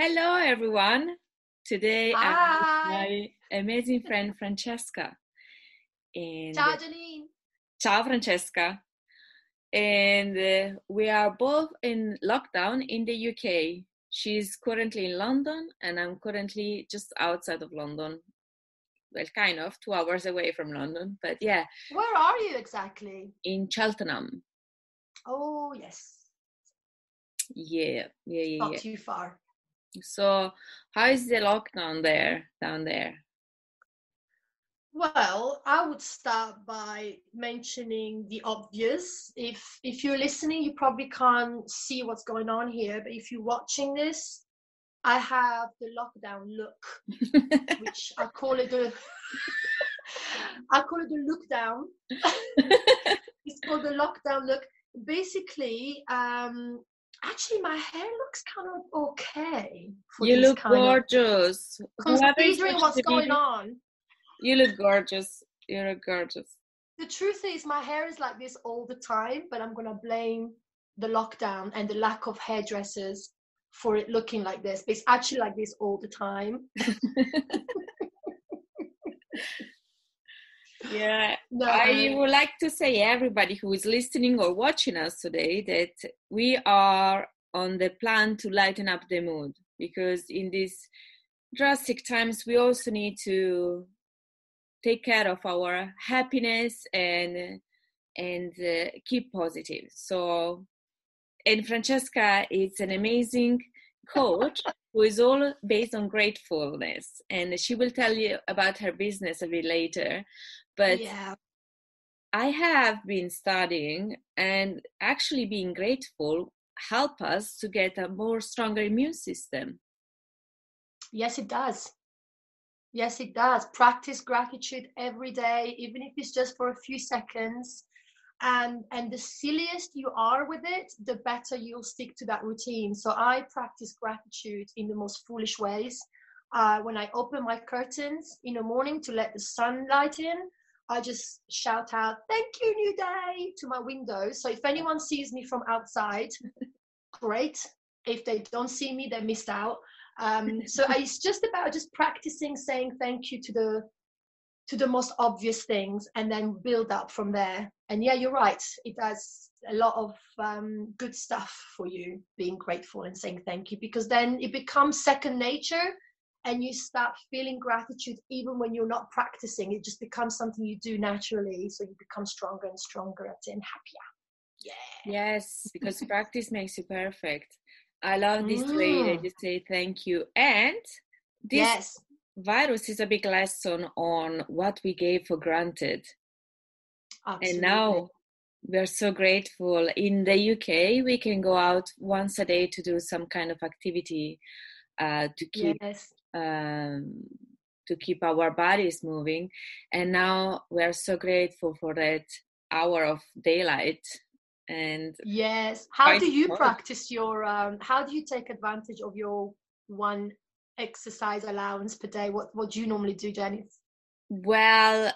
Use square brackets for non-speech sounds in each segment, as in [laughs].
Hello, everyone. Today I'm with my amazing friend Francesca. And Ciao, Janine. ciao, Francesca. And uh, we are both in lockdown in the UK. She's currently in London, and I'm currently just outside of London. Well, kind of two hours away from London, but yeah, Where are you exactly? in Cheltenham. Oh, yes. Yeah, yeah, yeah, Not yeah. too far. So, how is the lockdown there, down there? Well, I would start by mentioning the obvious. If if you're listening, you probably can't see what's going on here, but if you're watching this, I have the lockdown look, [laughs] which I call it the [laughs] I call it the look down. [laughs] it's called the lockdown look. Basically, um, actually, my hair looks kind of okay. You look gorgeous. Considering what's going on, You look gorgeous. You look gorgeous. the truth is, my hair is like this all the time. But I'm gonna blame the lockdown and the lack of hairdressers for it looking like this. But it's actually like this all the time. [laughs] [laughs] Yeah, No, I would like to say everybody who is listening or watching us today that we are on the plan to lighten up the mood because in these drastic times we also need to take care of our happiness and and uh, keep positive. So and Francesca is an amazing coach who is all based on gratefulness and she will tell you about her business a bit later but yeah, I have been studying and actually being grateful help us to get a more stronger immune system. yes, it does. Yes, it does. Practice gratitude every day, even if it's just for a few seconds. And and the silliest you are with it, the better you'll stick to that routine. So I practice gratitude in the most foolish ways. Uh, when I open my curtains in the morning to let the sunlight in, I just shout out, "Thank you, new day!" to my window. So if anyone sees me from outside, [laughs] great. If they don't see me, they missed out. Um, so [laughs] it's just about just practicing saying thank you to the to the most obvious things and then build up from there. And yeah, you're right. It does a lot of um, good stuff for you being grateful and saying thank you because then it becomes second nature and you start feeling gratitude even when you're not practicing. It just becomes something you do naturally. So you become stronger and stronger at it and happier. Yeah. Yes, because practice makes you perfect. I love this way that Mm. you say thank you. And this Yes. virus is a big lesson on what we gave for granted. Absolutely. And now we're so grateful. In the UK, we can go out once a day to do some kind of activity uh, to keep Yes. Um, to keep our bodies moving. And now we're so grateful for that hour of daylight. And Yes. How do you hard. practice your? Um, how do you take advantage of your one exercise allowance per day? What What do you normally do, Janice? well,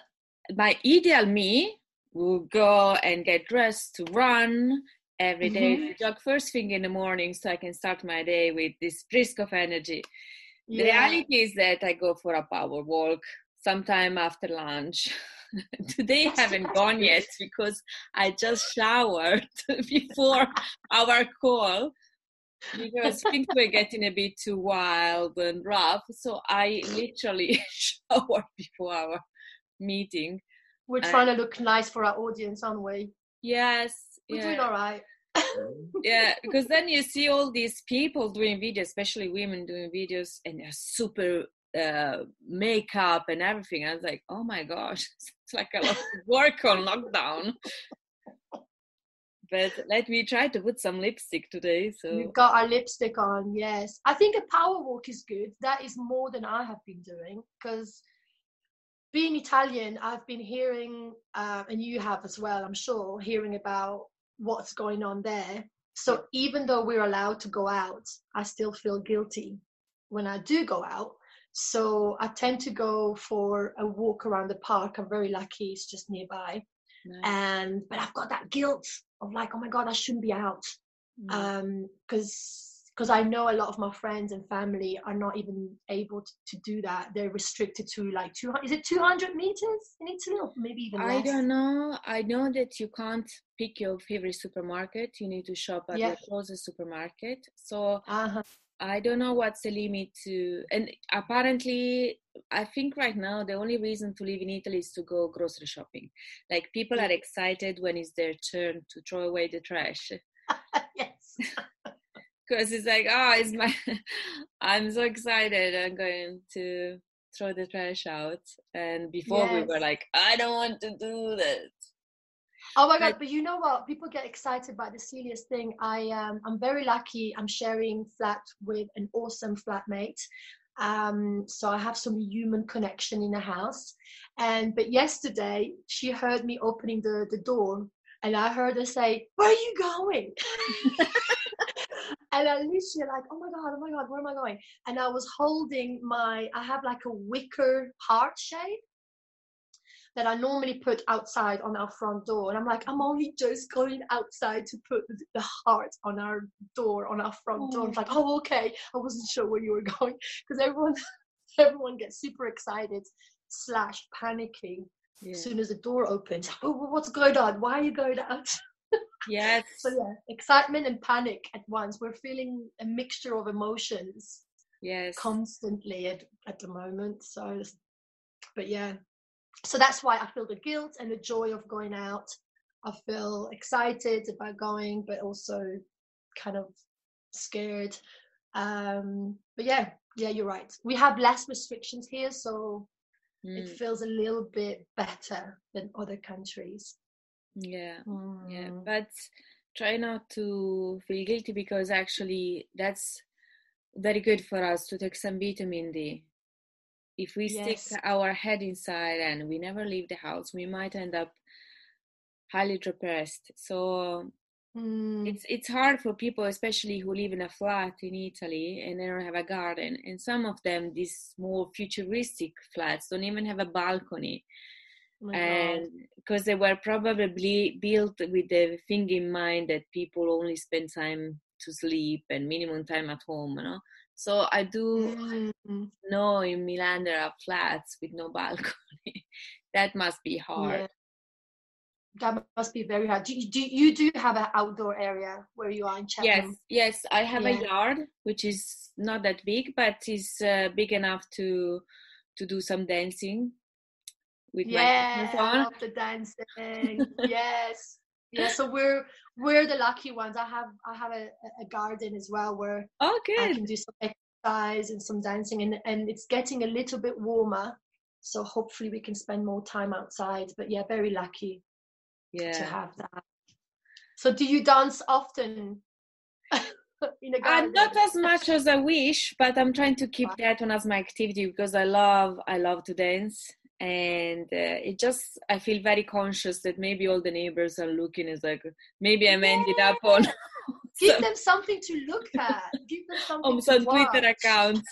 my ideal me will go and get dressed to run every day Mhm. to jog first thing in the morning so I can start my day with this brisk of energy. The reality is that I go for a power walk sometime after lunch. [laughs] Today I haven't gone yet [laughs] because I just showered [laughs] before our call because things were getting a bit too wild and rough. So I literally showered before our meeting. We're trying to look nice for our audience, aren't we? Yes. We're yeah. doing all right. [laughs] yeah because then you see all these people doing videos especially women doing videos and they're super uh makeup and everything i was like oh my gosh [laughs] it's like a lot of [laughs] work on lockdown but let me try to put some lipstick today so We've got our lipstick on. Yes, I think a power walk is good. That is more than I have been doing because being Italian, I've been hearing, uh, and you have as well, I'm sure, hearing about what's going on there. So even though we're allowed to go out, I still feel guilty when I do go out. So I tend to go for a walk around the park. I'm very lucky; it's just nearby. nice. And but I've got that guilt of like, oh my god, I shouldn't be out Mm. um because because I know a lot of my friends and family are not even able to, to do that. They're restricted to like 200, is it 200 meters in Italy or maybe even less? I don't know. I know that you can't pick your favorite supermarket. You need to shop at Yeah. the closest supermarket. So Uh-huh. I don't know what's the limit to, and apparently, I think right now the only reason to live in Italy is to go grocery shopping. Like people are excited when it's their turn to throw away the trash [laughs] yes. [laughs] because it's like, oh, it's my, [laughs] I'm so excited. I'm going to throw the trash out. And before we were like, I don't want to do that. Oh my god! But- But you know what? People get excited by the silliest thing. I um, I'm very lucky. I'm sharing flat with an awesome flatmate. Um, so I have some human connection in the house. And but yesterday she heard me opening the the door, and I heard her say, "Where are you going?" [laughs] and I literally like, "Oh my god! Oh my god! Where am I going?" And I was holding my. I have like a wicker heart shape that I normally put outside on our front door. And I'm like, I'm only just going outside to put the heart on our door, on our front oh door. It's like, oh, okay. I wasn't sure where you were [laughs] going because everyone, [laughs] everyone gets super excited slash panicking Yeah. as soon as the door opens. Oh, what's going on? Why are you going out? Yes. So yeah, excitement and panic at once. We're feeling a mixture of emotions Yes. constantly at, at the moment. So, but yeah, so that's why I feel the guilt and the joy of going out. I feel excited about going, but also kind of scared. Um, but yeah, yeah, you're right. We have less restrictions here, so it Mm, feels a little bit better than other countries. Yeah. Yeah. Mm. But try not to feel guilty because actually that's very good for us to take some vitamin D. If we stick our head inside and we never leave the house, we might end up highly depressed. So Mm. it's it's hard for people, especially who live in a flat in Italy and they don't have a garden. And some of them, these more futuristic flats, don't even have a balcony. Oh and because they were probably built with the thing in mind that people only spend time to sleep and minimum time at home you know so i do Mm. know in milan there are flats with no [laughs] balcony that must be hard Yeah. That must be very hard. Do you, do you do have an outdoor area where you are in yes yes i have Yeah. a yard which is not that big but is uh, big enough to to do some dancing my Yeah, love the dancing. yes, yeah. So we're we're the lucky ones. I have I have a, a garden as well where oh good. I can do some exercise and some dancing, and and it's getting a little bit warmer. So hopefully we can spend more time outside. But yeah, very lucky yeah. to have that. So do you dance often? [laughs] in a? Uh, I'm not as much as I wish, but I'm trying to keep that one as my activity because I love I love to dance, and uh, it just I feel very conscious that maybe all the neighbors are looking. It's like maybe I'm ended up on [laughs] Give them something to look at. Give them [laughs] something on to some Twitter watch. account. [laughs]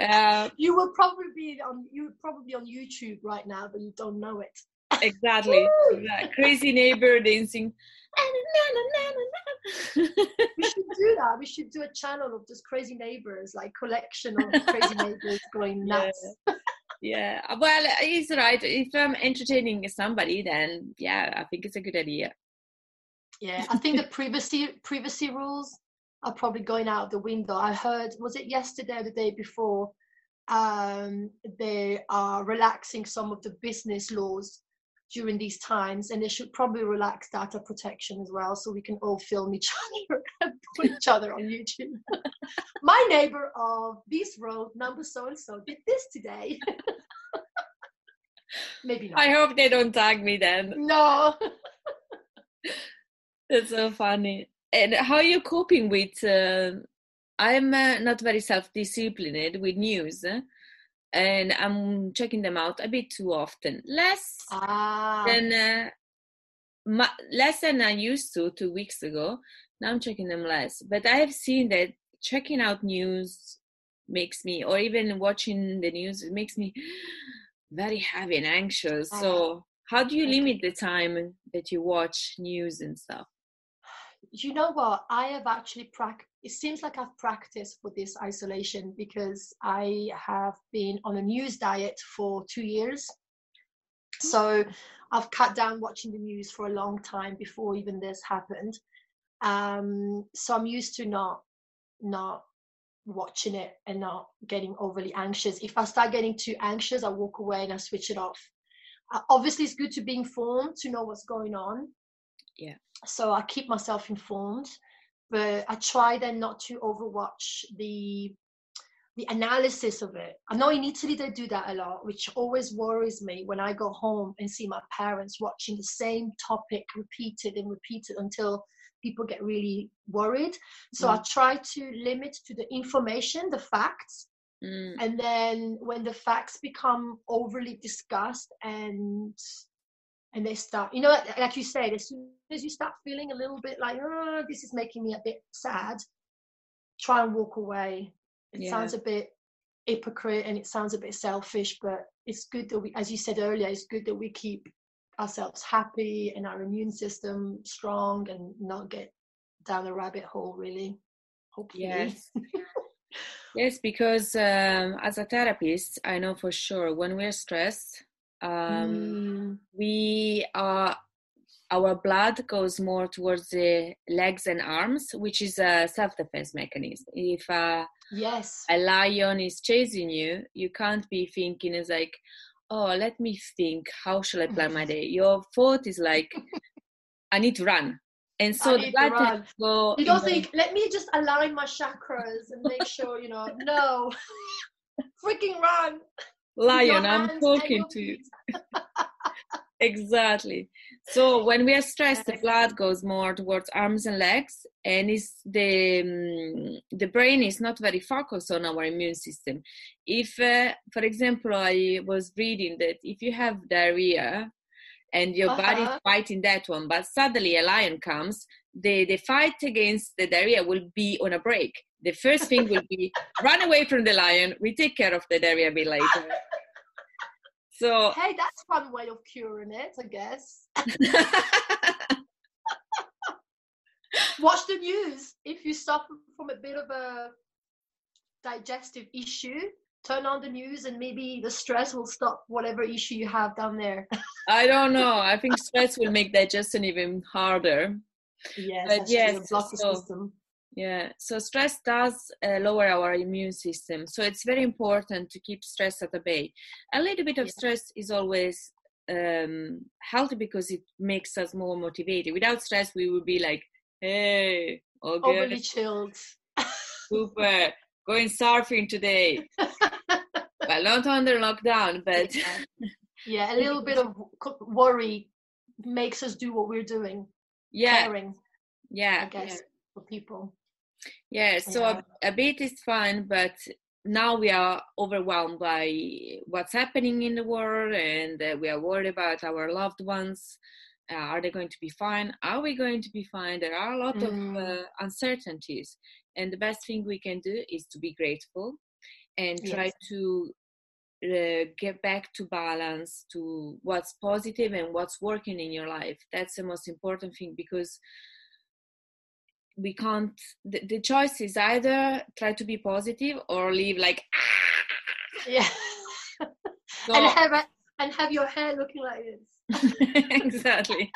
Uh, You will probably be on you probably on YouTube right now, but you don't know it. exactly, exactly. crazy neighbor dancing. We should do that. We should do a channel of just crazy neighbors, like collection of crazy neighbors going nuts. yeah, well, he's right. If I'm entertaining somebody, then yeah, I think it's a good idea. Yeah, I think the privacy privacy rules are probably going out the window. I heard was it yesterday or the day before? Um, they are relaxing some of the business laws during these times, and they should probably relax data protection as well, so we can all film each [laughs] other and put each other on YouTube. [laughs] My neighbor of this road, number so and so, did this today. [laughs] Maybe not. I hope they don't tag me then. no. That's so funny. And how are you coping with? Uh, I'm uh, not very self-disciplined with news, uh, and I'm checking them out a bit too often. Less Ah. than uh, mu- less than I used to two weeks ago. Now I'm checking them less, but I have seen that checking out news makes me, or even watching the news, it makes me [gasps] very heavy and anxious. So, how do you limit the time that you watch news and stuff? You know what? I have actually practiced. It seems like I've practiced for this isolation because I have been on a news diet for two years. So I've cut down watching the news for a long time before even this happened. Um, so I'm used to not not watching it and not getting overly anxious. If I start getting too anxious, I walk away and I switch it off. Uh, obviously, it's good to be informed to know what's going on. Yeah. So I keep myself informed, but I try then not to overwatch the the analysis of it. I know in Italy they do that a lot, which always worries me when I go home and see my parents watching the same topic repeated and repeated until people get really worried. So mm. I try to limit to the information, the facts. Mm. And then when the facts become overly discussed and and they start, you know, like you said, as soon as you start feeling a little bit like, oh, this is making me a bit sad, try and walk away. It yeah. sounds a bit hypocrite and it sounds a bit selfish, but it's good that we, as you said earlier, it's good that we keep ourselves happy and our immune system strong and not get down the rabbit hole really hopefully yes [laughs] yes because um, as a therapist i know for sure when we're stressed um, mm. we are our blood goes more towards the legs and arms which is a self-defense mechanism. If uh, yes. a lion is chasing you you can't be thinking it's like oh let me think. How shall i plan my day? Your thought is like i need to run. And so the blood go you don't think let me just align my chakras and make sure you know no. [laughs] Freaking run lion i'm talking to you. [laughs] [laughs] exactly. So when we are stressed the blood goes more towards arms and legs and is the um, the brain is not very focused on our immune system. If uh, for example i was reading that if you have diarrhea and your uh-huh. body fighting that one but suddenly a lion comes the the fight against the diarrhea will be on a break the first thing will be [laughs] run away from the lion we take care of the diarrhea a bit later so hey, that's one way of curing it, I guess. [laughs] Watch the news. If you suffer from a bit of a digestive issue, turn on the news and maybe the stress will stop whatever issue you have down there. I don't know. I think [laughs] stress will make digestion even harder. Yes, but yes, so, yeah so stress does uh, lower our immune system. So it's very important to keep stress at a bay. A little bit of yeah. stress is always um, healthy because it makes us more motivated. Without stress we would be like hey all good. overly chilled. [laughs] Super. Going surfing today. Well not under lockdown but yeah. [laughs] A little bit of worry makes us do what we're doing yeah caring yeah i guess yeah. for people yeah so yeah. A, a bit is fine but now we are overwhelmed by what's happening in the world and uh, we are worried about our loved ones uh, are they going to be fine are we going to be fine there are a lot mm. of uh, uncertainties and the best thing we can do is to be grateful and try yes. to uh, get back to balance to what's positive and what's working in your life. That's the most important thing because we can't the, the choice is either try to be positive or leave like ah! yeah. So, [laughs] [laughs] and have a, and have your hair looking like this. [laughs] Exactly.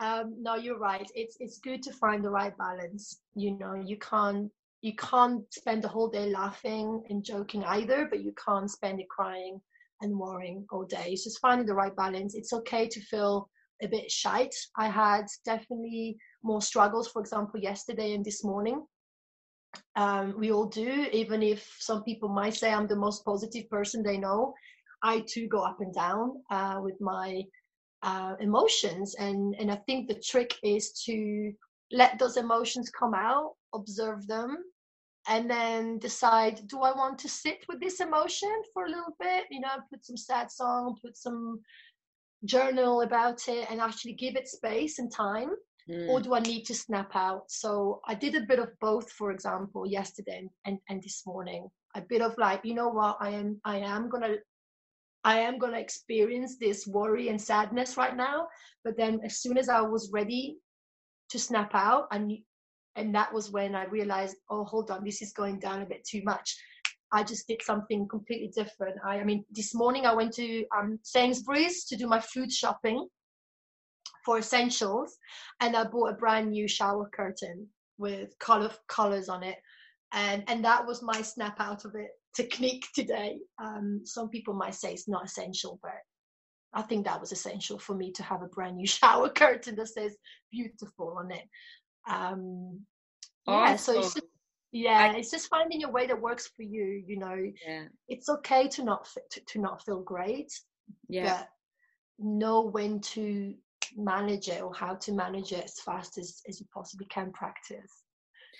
Um no you're right. It's it's good to find the right balance. You know you can't you can't spend the whole day laughing and joking either but you can't spend it crying and worrying all day it's just finding the right balance it's okay to feel a bit shite i had definitely more struggles, for example, yesterday and this morning. Um, we all do, even if some people might say I'm the most positive person they know. I too go up and down uh, with my uh, emotions, and and I think the trick is to let those emotions come out, observe them, and then decide: Do I want to sit with this emotion for a little bit? You know, put some sad song, put some journal about it, and actually give it space and time mm. or do I need to snap out? So I did a bit of both, for example, yesterday and, and this morning. A bit of like, you know what, I am I am gonna I am gonna experience this worry and sadness right now. But then as soon as I was ready to snap out and and that was when i realized oh hold on this is going down a bit too much. I just did something completely different. I, I mean this morning i went to um, sainsbury's to do my food shopping for essentials and i bought a brand new shower curtain with color colors on it. And and that was my snap out of it technique today. Um, some people might say it's not essential but I think that was essential for me to have a brand new [laughs] shower curtain that says beautiful on it. Um, yeah, so it's just, yeah, I, it's just finding a way that works for you. You know, yeah. it's okay to not to, to not feel great. Yeah, but know when to manage it or how to manage it as fast as, as you possibly can practice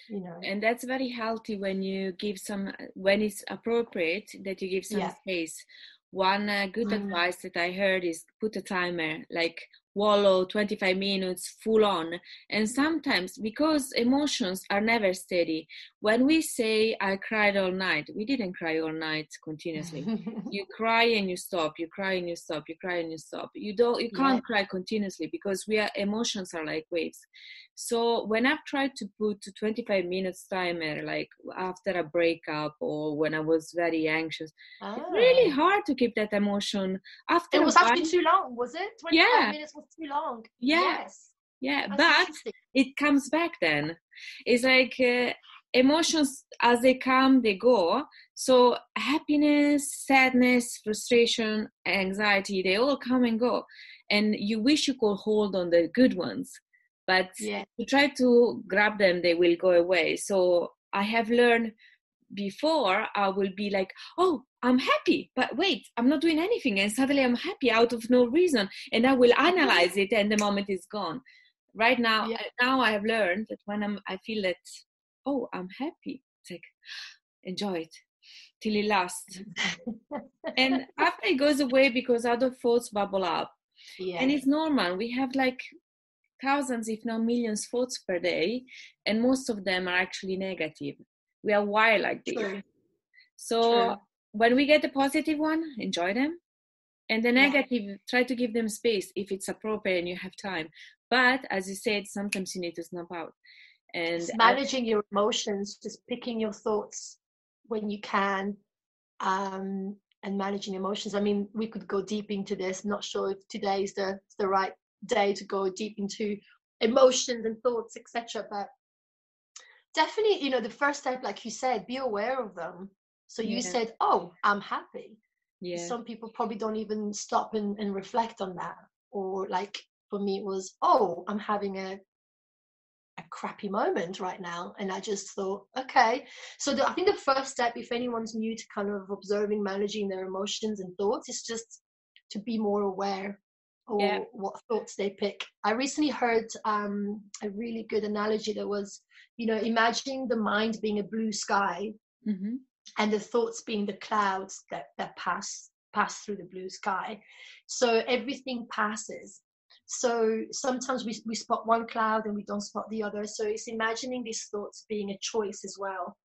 you know and that's very healthy when you give some when it's appropriate that you give some Yeah. space one uh, good Mm. advice that i heard is put a timer like wallow 25 minutes full on. And sometimes because emotions are never steady when we say i cried all night we didn't cry all night continuously. [laughs] You cry and you stop you cry and you stop you cry and you stop. You don't you can't cry continuously because we are emotions are like waves. So when i've tried to put 25 minutes timer like after a breakup or when i was very anxious it's really Ah. hard to keep that emotion. After it was actually too long was it? 25 Yeah. minutes was too long. Yeah. yes. Yeah That's but it comes back then. It's like uh, emotions as they come they go. So happiness sadness frustration anxiety they all come and go. And you wish you could hold on the good ones but yeah. you try to grab them they will go away. So i have learned before i will be like oh i'm happy but wait i'm not doing anything and suddenly i'm happy out of no reason and i will analyze it and the moment is gone right now Yeah. now i have learned that when i'm i feel that oh i'm happy it's like [gasps] enjoy it till it lasts [laughs] and after it goes away because other thoughts bubble up yeah and it's normal we have like thousands if not millions thoughts per day and most of them are actually negative we are wired like this True. so True. When we get the positive one enjoy them. And the Yeah. negative try to give them space if it's appropriate and you have time. But as you said sometimes you need to snap out. And It's I- managing your emotions just picking your thoughts when you can um and managing emotions. I mean we could go deep into this. Not sure if today is the the right day to go deep into emotions and thoughts etc but definitely you know the first step like you said be aware of them so you Yeah. said oh i'm happy. Yeah. Some people probably don't even stop and, and reflect on that. Or like for me it was oh i'm having a a crappy moment right now. And i just thought okay. So the, i think the first step if anyone's new to kind of observing managing their emotions and thoughts is just to be more aware or Yeah. what thoughts they pick. I recently heard um, a really good analogy that was you know imagining the mind being a blue sky hmm and the thoughts being the clouds that that pass pass through the blue sky. So everything passes. So sometimes we, we spot one cloud and we don't spot the other. So it's imagining these thoughts being a choice as well.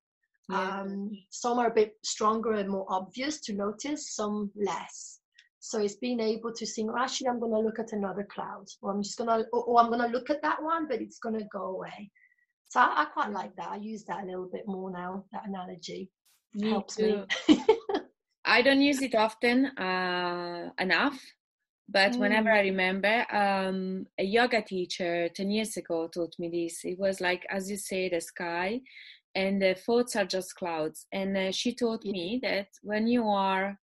Yeah. Um, some are a bit stronger and more obvious to notice some less. So it's being able to think oh, actually i'm going to look at another cloud or i'm just going to or, or i'm going to look at that one but it's going to go away. So I, I quite like that. I use that a little bit more now that analogy Me helps too. me [laughs] I don't use it often uh, enough, but whenever Mm. I remember, um, a yoga teacher 10 years ago taught me this. It was like, as you say, the sky, and the thoughts are just clouds. And uh, she taught Yeah. me that when you are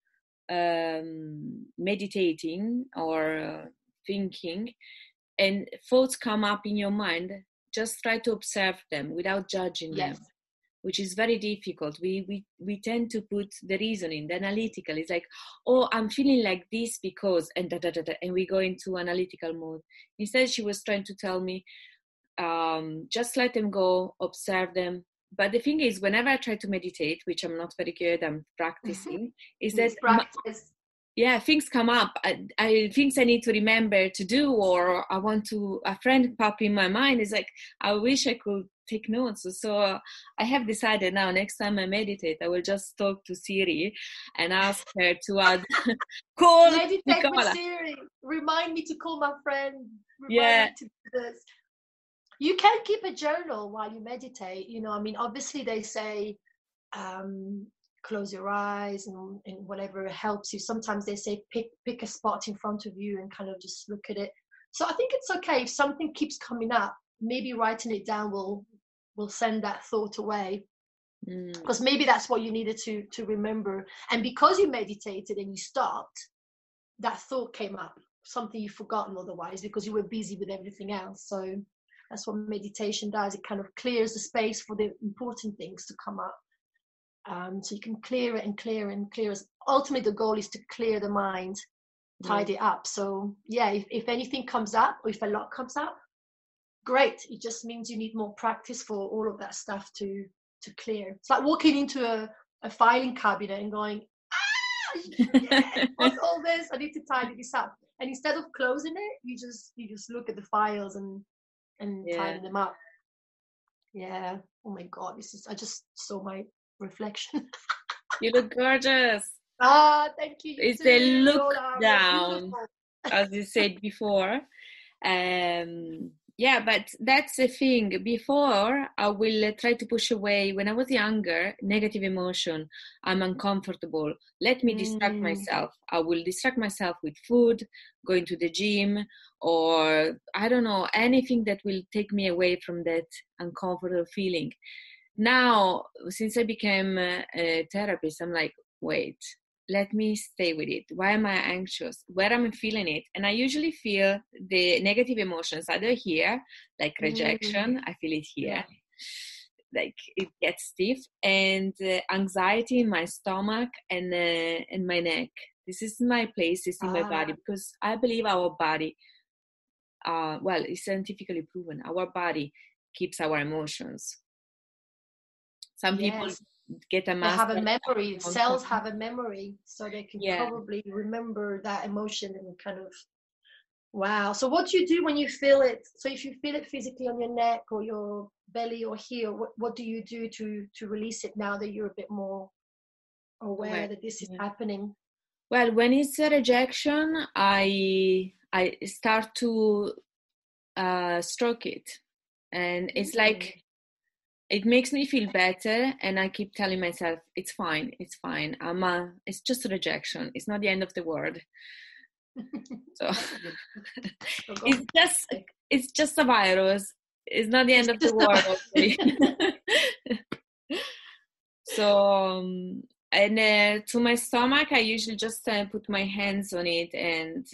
um, meditating or uh, thinking, and thoughts come up in your mind, just try to observe them without judging yes them which is very difficult. We we we tend to put the reasoning, the analytical. It's like, oh, I'm feeling like this because, and da da da da, and we go into analytical mode. Instead, she was trying to tell me, um, just let them go, observe them. But the thing is, whenever I try to meditate, which I'm not very good, I'm practicing, is that practice yeah things come up I, I things i need to remember to do or i want to a friend pop in my mind is like i wish i could take notes so uh, i have decided now next time i meditate i will just talk to siri and ask her to add [laughs] call meditate with. Siri. Remind me to call my friend. Remind Yeah. me to do this. you can keep a journal while you meditate. You know, I mean, obviously they say um, close your eyes and, and whatever helps you. Sometimes they say pick pick a spot in front of you and kind of just look at it. So I think it's okay if something keeps coming up. Maybe writing it down will will send that thought away. Because mm. maybe that's what you needed to to remember. And because you meditated and you stopped that thought came up something you've forgotten otherwise because you were busy with everything else. So that's what meditation does. It kind of clears the space for the important things to come up. Um, so you can clear it and clear and clear as ultimately the goal is to clear the mind tidy up. So yeah if, if anything comes up or if a lot comes up great it just means you need more practice for all of that stuff to to clear. It's like walking into a, a filing cabinet and going ah yeah, [laughs] what's all this? I need to tidy this up. And instead of closing it you just you just look at the files and and yeah. tidy them up. Yeah. Oh my god this is i just saw my reflection. You look gorgeous. [laughs] Ah thank you, you it's a look down as you said before. Um yeah but that's the thing. Before i will try to push away. When i was younger negative emotion i'm uncomfortable. Let me distract mm. myself. I will distract myself with food going to the gym or i don't know anything that will take me away from that uncomfortable feeling. Now since i became a therapist i'm like wait let me stay with it. Why am I anxious? Where am I feeling it? And I usually feel the negative emotions either here, like rejection, mm-hmm. I feel it here. [laughs] Like it gets stiff, and uh, anxiety in my stomach and uh, in my neck. This is my place. It's in ah. my body because I believe our body, uh, well, it's scientifically proven. Our body keeps our emotions. Some yes. people get a they have a memory cells have a memory so they can yeah. probably remember that emotion and kind of wow so what do you do when you feel it so if you feel it physically on your neck or your belly or here what, what do you do to to release it now that you're a bit more aware right. that this is yeah. happening well when it's a rejection i i start to uh stroke it and it's mm-hmm. like it makes me feel better and i keep telling myself it's fine it's fine. I'm a, it's just a rejection. It's not the end of the world. [laughs] So [laughs] it's just it's just a virus. It's not the end of the world [laughs] so um, and uh, to my stomach i usually just uh, put my hands on it and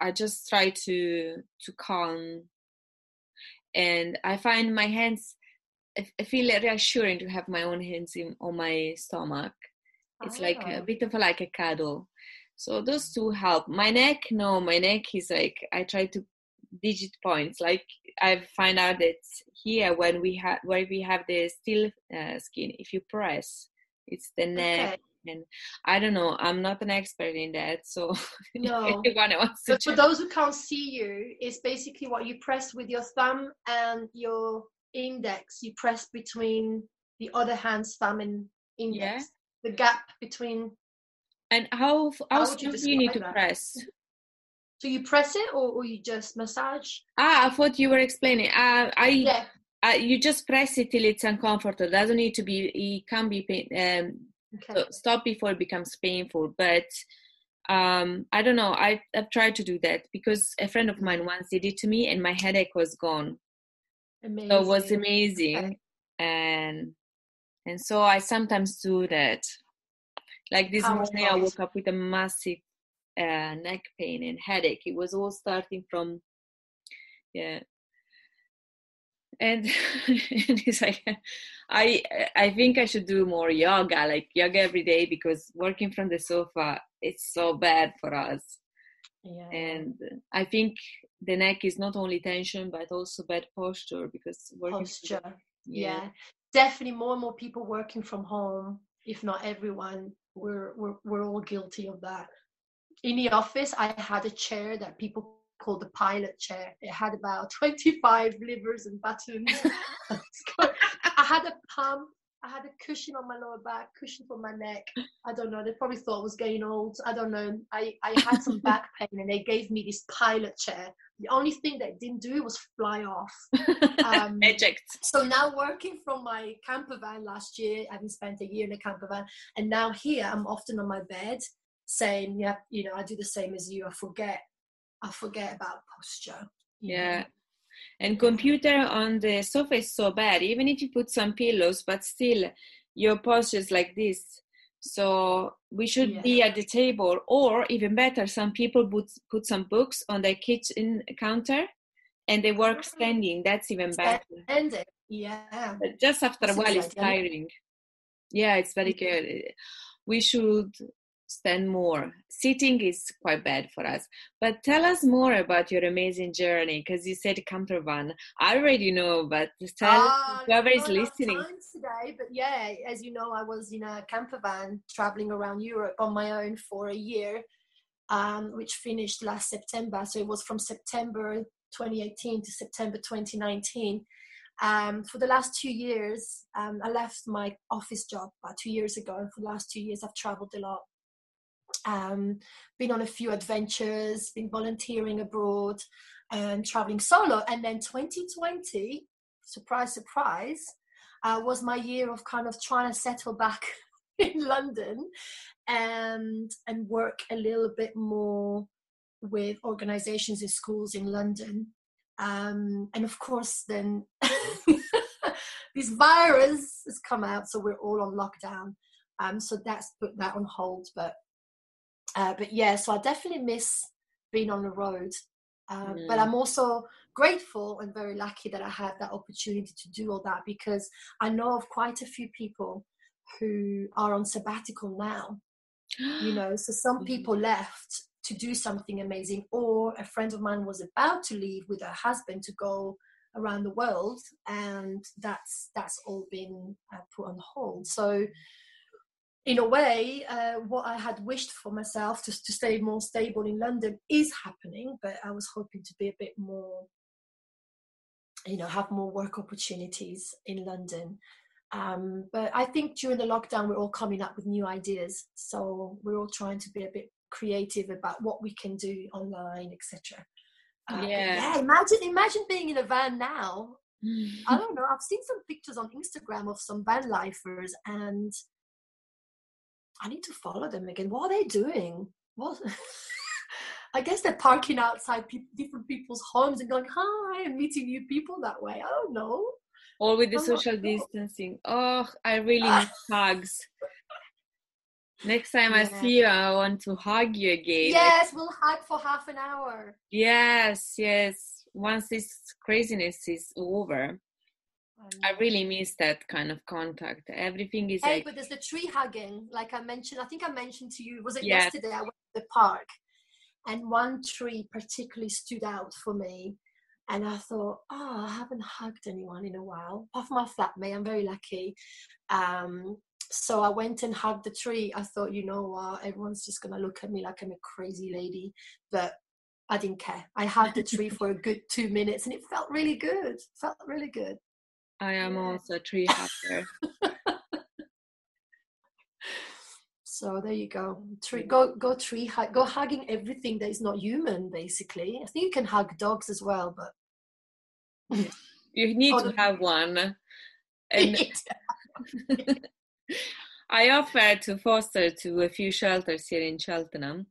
i just try to to calm. And i find my hands I feel reassuring to have my own hands in, on my stomach. It's oh. like a oh. bit of a, like a cuddle. So those two help. My neck, no, my neck is like I try to digit points. Like I find out that here when we have where we have the still uh, skin, if you press, it's the neck. Okay. And I don't know. I'm not an expert in that, so [laughs] no. but for those who can't see you, it's basically what you press with your thumb and your index you press between the other hand's thumb and index. Yeah. The gap between. And how how, how do you need to that? press? So you press it, or, or you just massage? Ah, I thought you were explaining. Uh, I yeah. Uh, you just press it till it's uncomfortable. It doesn't need to be. It can be pain. Um, okay. so stop before it becomes painful. But um, I don't know. I, I've tried to do that because a friend of mine once did it to me, and my headache was gone. Amazing. So it was amazing. And and so I sometimes do that. Like this How morning, I woke up with a massive uh, neck pain and headache. It was all starting from, yeah. And, [laughs] and it's like, I I think I should do more yoga, like yoga every day, because working from the sofa it's so bad for us. Yeah. And I think the neck is not only tension but also bad posture because posture. yeah. yeah. Definitely more and more people working from home, if not everyone, we're we're we're all guilty of that. In the office I had a chair that people called the pilot chair. It had about [laughs] 25 levers and buttons. [laughs] I had a pump I had a cushion on my lower back, cushion for my neck. I don't know. They probably thought I was getting old. I don't know. I, I had some [laughs] back pain and they gave me this pilot chair. The only thing they didn't do was fly off. [laughs] Um, Eject. So now working from my camper van last year, having spent a year in a camper van, and now here I'm often on my bed saying, yeah, you know, I do the same as you. I forget, I forget about posture. Yeah. And computer on the sofa is so bad even if you put some pillows but still your posture is like this. So we should yeah. be at the table or even better some people put, put some books on their kitchen counter and they work mm-hmm. standing. That's even better. standing. Yeah. But just after a while it's tiring. Yeah it's very good. We should stand more. Sitting is quite bad for us. But tell us more about your amazing journey because you said camper van. I already know, but tell uh, whoever is listening. Today, but yeah, as you know, I was in a camper van traveling around Europe on my own for a year, um, which finished last September. So it was from September 2018 to September 2019. Um, for the last two years, um, I left my office job about two years ago, and for the last two years, I've traveled a lot um, been on a few adventures, been volunteering abroad and traveling solo. And then 2020, surprise, surprise, uh, was my year of kind of trying to settle back [laughs] in London and and work a little bit more with organizations and schools in London. Um, and of course, then [laughs] this virus has come out, so we're all on lockdown. Um, so that's put that on hold. But uh, but yeah, so I definitely miss being on the road. Um, mm. But I'm also grateful and very lucky that I had that opportunity to do all that because I know of quite a few people who are on sabbatical now. you [gasps] know, so some mm. people left to do something amazing, or a friend of mine was about to leave with her husband to go around the world, and that's that's all been uh, put on hold. So in a way, uh, what I had wished for myself just to stay more stable in London is happening, but I was hoping to be a bit more, you know, have more work opportunities in London. Um, but I think during the lockdown, we're all coming up with new ideas. So we're all trying to be a bit creative about what we can do online, etc. Uh, yeah. yeah. Imagine, imagine being in a van now. [laughs] I don't know. I've seen some pictures on Instagram of some van lifers, and I need to follow them again. What are they doing? What? [laughs] I guess they're parking outside pe- different people's homes and going, hi, and meeting new people that way. I don't know. Or with the I'm social distancing. Oh, I really need [laughs] hugs. Next time yeah. I see you, I want to hug you again. Yes, we'll hug for half an hour. Yes, yes. Once this craziness is over, I really miss that kind of contact. Everything is. Hey, like... but there's the tree hugging. Like I mentioned, I think I mentioned to you. Was it yes. yesterday? I went to the park, and one tree particularly stood out for me. And I thought, oh, I haven't hugged anyone in a while. Apart from my flatmate, I'm very lucky. Um, so I went and hugged the tree. I thought, you know what, everyone's just gonna look at me like I'm a crazy lady, but I didn't care. I hugged the tree [laughs] for a good two minutes, and it felt really good. It Felt really good. I am also a tree hugger. [laughs] so there you go. Tree, go go tree hug. Go hugging everything that is not human. Basically, I think you can hug dogs as well, but you need to have one. [laughs] And [laughs] I offered to foster to a few shelters here in Cheltenham,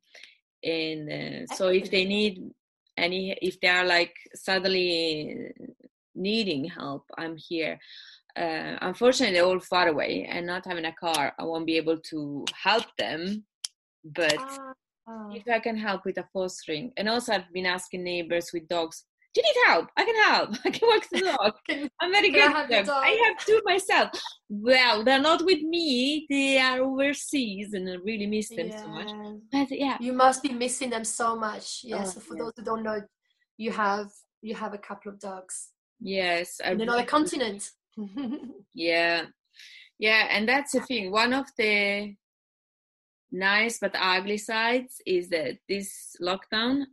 and uh, so if they need any, if they are like suddenly needing help, I'm here. Uh, unfortunately, they're all far away, and not having a car, I won't be able to help them. But uh, if I can help with a fostering, and also I've been asking neighbors with dogs, do you need help? I can help. [laughs] I can walk the dog. [laughs] I'm very good at them. I have two myself. Well, they're not with me. They are overseas, and I really miss them yeah. so much. But yeah, you must be missing them so much. Yeah. Oh, so for yeah. those who don't know, you have you have a couple of dogs. Yes. I in another continent. [laughs] yeah. Yeah, and that's the thing. One of the nice but ugly sides is that this lockdown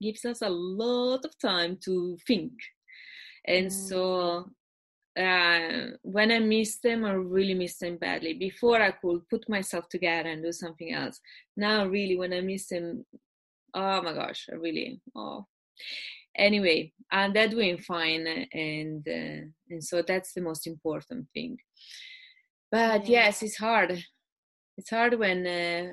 gives us a lot of time to think. And mm. so uh, when I miss them, I really miss them badly. Before I could put myself together and do something else. Now, really, when I miss them, oh my gosh, I really oh. Anyway, and they're doing fine, and uh, and so that's the most important thing. But yeah. yes, it's hard. It's hard when uh,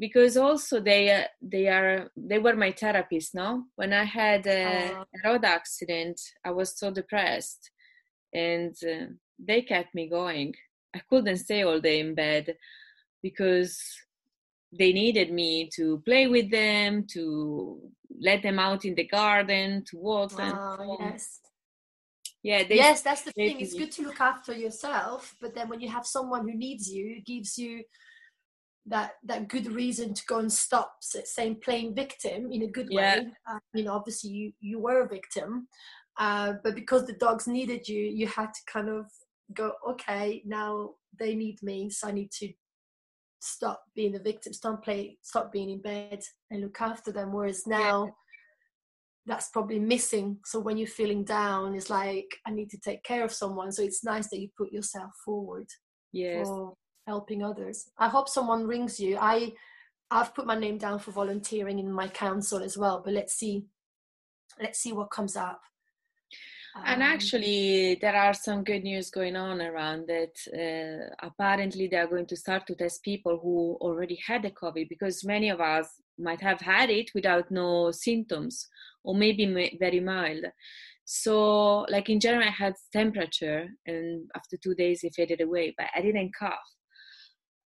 because also they uh, they are they were my therapist no when i had a, uh, a road accident i was so depressed and uh, they kept me going i couldn't stay all day in bed because they needed me to play with them to let them out in the garden to walk wow, them yes. Yeah they, yes that's the thing. It's good to look after yourself but then when you have someone who needs you it gives you that that good reason to go and stop saying playing victim in a good yeah. way. Uh, you know obviously you you were a victim uh, but because the dogs needed you you had to kind of go okay now they need me so i need to stop being the victim stop play stop being in bed and look after them whereas now yeah. that's probably missing so when you're feeling down it's like i need to take care of someone so it's nice that you put yourself forward yes for, helping others. I hope someone rings you. I I've put my name down for volunteering in my council as well, but let's see let's see what comes up. And um, actually, there are some good news going on around that. Uh, apparently, they are going to start to test people who already had the COVID because many of us might have had it without no symptoms or maybe very mild. So, like in general, I had temperature, and after two days, it faded away, but I didn't cough.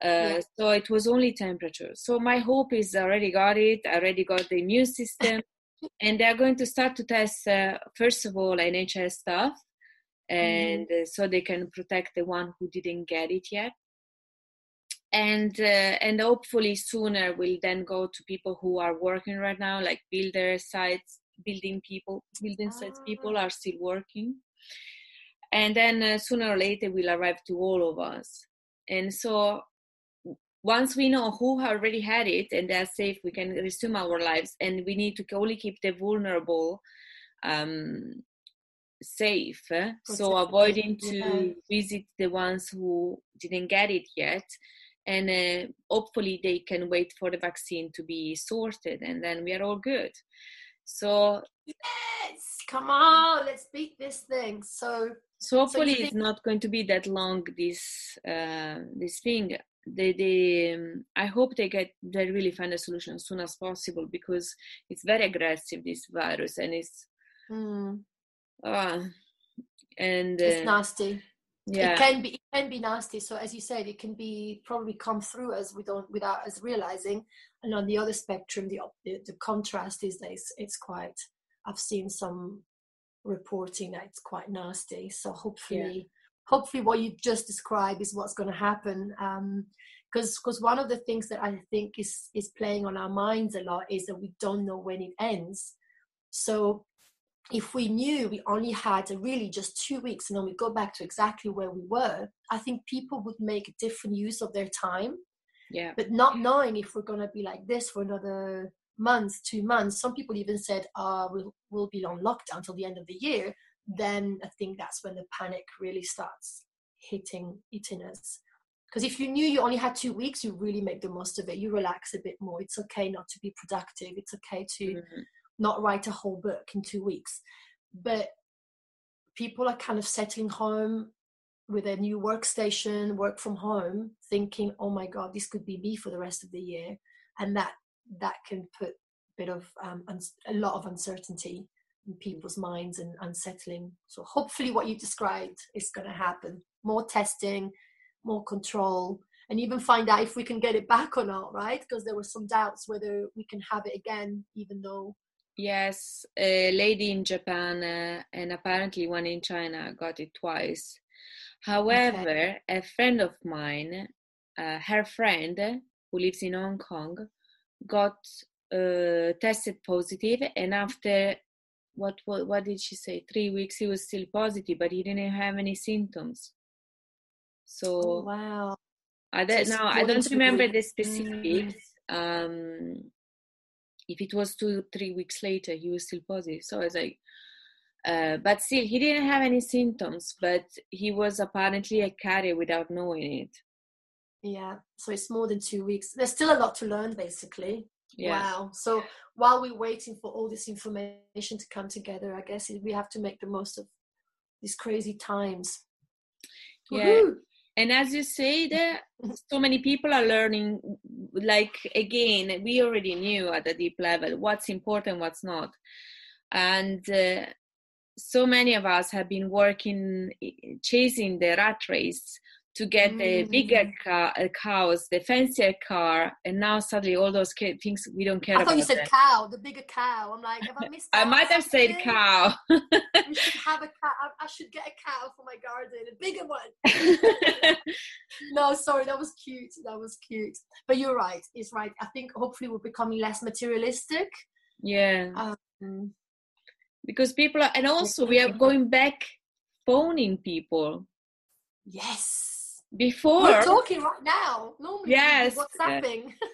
Uh, so it was only temperature. So my hope is I already got it. I already got the immune system, and they're going to start to test uh, first of all NHS staff, and mm. so they can protect the one who didn't get it yet. And uh, and hopefully sooner we'll then go to people who are working right now, like builder sites, building people, building sites people ah. are still working, and then uh, sooner or later will arrive to all of us. And so once we know who already had it and they're safe, we can resume our lives. And we need to only keep the vulnerable um, safe. Eh? So avoiding to visit the ones who didn't get it yet. And uh, hopefully they can wait for the vaccine to be sorted and then we are all good. So yes, come on, let's beat this thing. So so hopefully so it's not going to be that long this uh, this thing. They they um, i hope they get they really find a solution as soon as possible because it's very aggressive this virus and it's mm. uh, and uh, it's nasty yeah. it can be it can be nasty. So as you said it can be probably come through us we don't without us realizing. And on the other spectrum the the, the contrast is that it's, it's quite i've seen some reporting that it's quite nasty. So hopefully yeah. hopefully what you just described is what's going to happen because um, because one of the things that i think is is playing on our minds a lot is that we don't know when it ends. So if we knew we only had really just two weeks and then we go back to exactly where we were i think people would make a different use of their time. Yeah. But not knowing if we're going to be like this for another month two months some people even said uh, we'll, we'll be on lockdown till the end of the year then I think that's when the panic really starts hitting hitting us. Because if you knew you only had two weeks, you really make the most of it. You relax a bit more. It's okay not to be productive. It's okay to mm-hmm. not write a whole book in two weeks. But people are kind of settling home with a new workstation, work from home, thinking, "Oh my God, this could be me for the rest of the year," and that that can put a bit of um, a lot of uncertainty in people's minds and unsettling. So hopefully what you described is going to happen. More testing, more control, and even find out if we can get it back or not, right? Because there were some doubts whether we can have it again, even though. Yes, a lady in Japan uh, and apparently one in China got it twice. However, okay. a friend of mine, uh, her friend who lives in Hong Kong, got uh, tested positive, and after what, what what did she say three weeks he was still positive but he didn't have any symptoms so oh, wow i don't now i don't remember the specifics mm. um if it was two three weeks later he was still positive so i was like uh, but still, he didn't have any symptoms, but he was apparently a carrier without knowing it. Yeah, so it's more than two weeks. There's still a lot to learn, basically. Yeah. Wow. So while we're waiting for all this information to come together, I guess we have to make the most of these crazy times. Yeah. Woohoo! And as you say, there so many people are learning. Like again, we already knew at a deep level what's important, what's not, and uh, so many of us have been working, chasing the rat race to get the bigger Mm. car, cows, the fancier car, and now suddenly all those things we don't care I about. I thought you said cow, the bigger cow. I'm like, have I missed I might have said cow. We should have a cow. I- I should get a cow for my garden, a bigger one. [laughs] no, sorry, that was cute. That was cute. But you're right. It's right. I think hopefully we're becoming less materialistic. yeah, Um, because people are, and also we are going back phoning people. yes. Before, We're talking right now. Normally, Yes, What's happening? [laughs]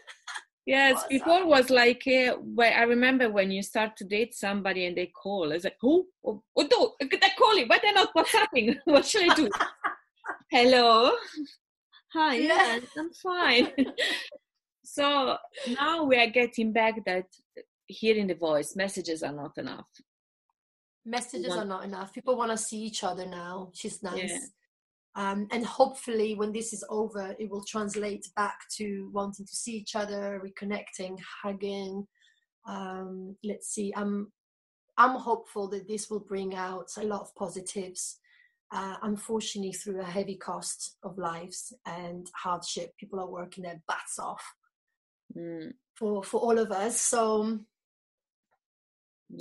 Yes, What's before up? was like uh, when I remember when you start to date somebody and they call. It's like, who? Oh, oh, no, they're calling. but they're not WhatsApping? [laughs] what should I do? [laughs] Hello. Hi. Yeah. Yes, I'm fine. so now we are getting back that hearing the voice messages are not enough. Messages want- are not enough. People want to see each other now, she's nice. Yeah. Um, and hopefully, when this is over, it will translate back to wanting to see each other, reconnecting, hugging. Um, let's see. I'm I'm hopeful that this will bring out a lot of positives. Uh, unfortunately, through a heavy cost of lives and hardship, people are working their butts off Mm, for for all of us. So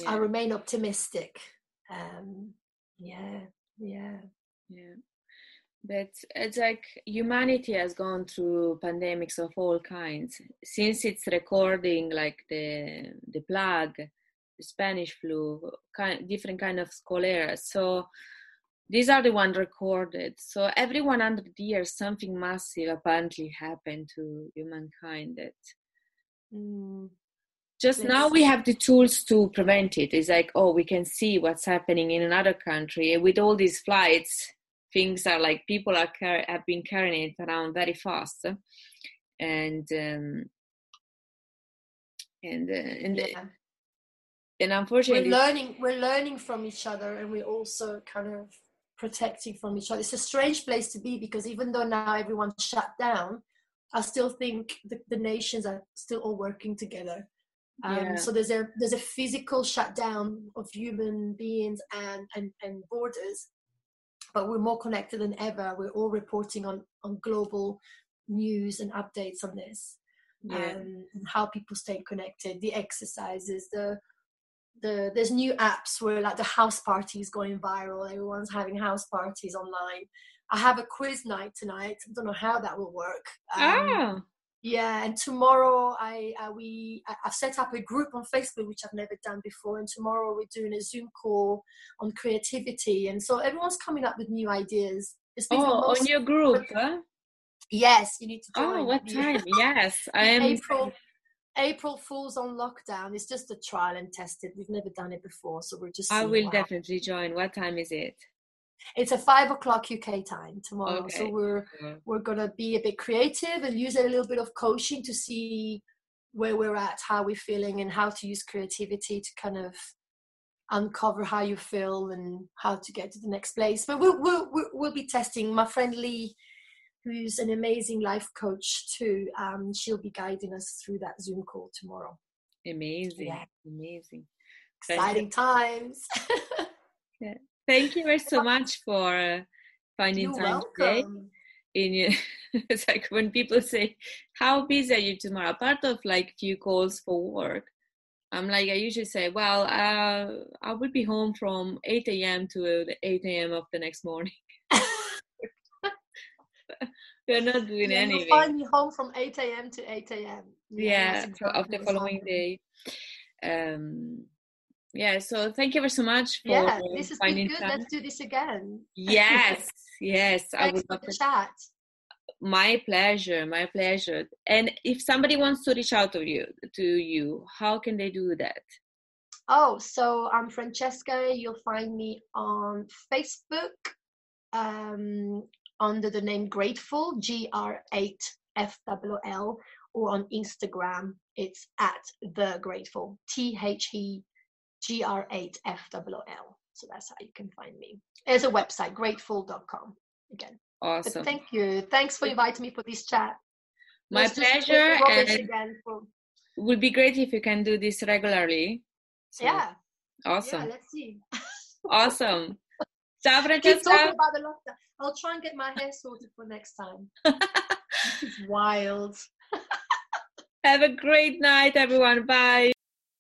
I remain optimistic. Um, yeah, yeah. yeah. But it's like humanity has gone through pandemics of all kinds since it's recording, like the the plague, the Spanish flu, kind different kind of cholera. So these are the one recorded. So every 100 years, something massive apparently happened to humankind. That Mm, just now we have the tools to prevent it. It's like, oh, we can see what's happening in another country. And with all these flights, things are like people are car- have been carrying it around very fast, and um, and uh, and yeah. and we're learning we're learning from each other and we're also kind of protecting from each other it's a strange place to be because even though now everyone's shut down i still think the, the nations are still all working together um, Yeah. so there's a there's a physical shutdown of human beings and, and and borders but we're more connected than ever we're all reporting on on global news and updates on this yeah, um, and how people stay connected, the exercises, the the there's new apps where like the house party is going viral. Everyone's having house parties online. I have a quiz night tonight. I don't know how that will work. Um, ah, Yeah, and tomorrow I, I we I- I've set up a group on Facebook which I've never done before, and tomorrow we're doing a Zoom call on creativity, and so everyone's coming up with new ideas. It's oh, most- on your group, [laughs] huh? yes, you need to join. Oh, what time? [laughs] Yes, I am. April April Fools on lockdown. It's just a trial and tested. We've never done it before, so we're just. I will happens. definitely join. What time is it? It's a five o'clock UK time tomorrow, so we're we're gonna be a bit creative and use a little bit of coaching to see where we're at, how we're feeling, and how to use creativity to kind of uncover how you feel and how to get to the next place. But we'll we'll we'll, be testing. My friend Lee, who's an amazing life coach too, um, she'll be guiding us through that Zoom call tomorrow. Amazing, Yeah. amazing. Exciting times. [laughs] Thank you very so much for uh, finding You're time today. welcome. In your, [laughs] it's like when people say, "How busy are you tomorrow?" Part of like few calls for work, I'm like I usually say, "Well, uh, I will be home from 8 a.m. to uh, 8 a.m. of the next morning." [laughs] We're not doing Yeah, anything. find me home from 8 a.m. to 8 a.m. yeah, that's so of the following day. Um, yeah so thank you ever so much for yeah this has been good. Time. let's do this again. Yes yes i would love to chat. My pleasure my pleasure. And if somebody wants to reach out to you to you how can they do that? Oh so i'm francesca you'll find me on facebook um, under the name grateful gr8fwl or on instagram it's at the grateful t-h-e G-R-8-F-W-L. So that's how you can find me. There's a website, grateful.com again. Awesome. But thank you. Thanks for inviting me for this chat. My Let's pleasure. And for... would be great if you can do this regularly. So, yeah. Awesome. Yeah, let's see. [laughs] awesome. Ciao, Francesca. Keep about the lockdown. I'll try and get my hair sorted for next time. [laughs] this is wild. [laughs] Have a great night, everyone. Bye.